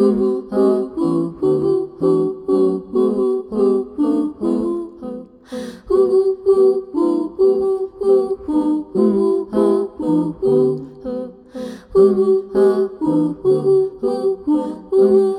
Ooh, Ooh, ooh. ooh.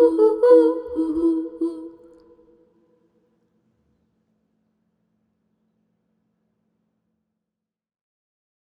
ooh, ooh, ooh, ooh.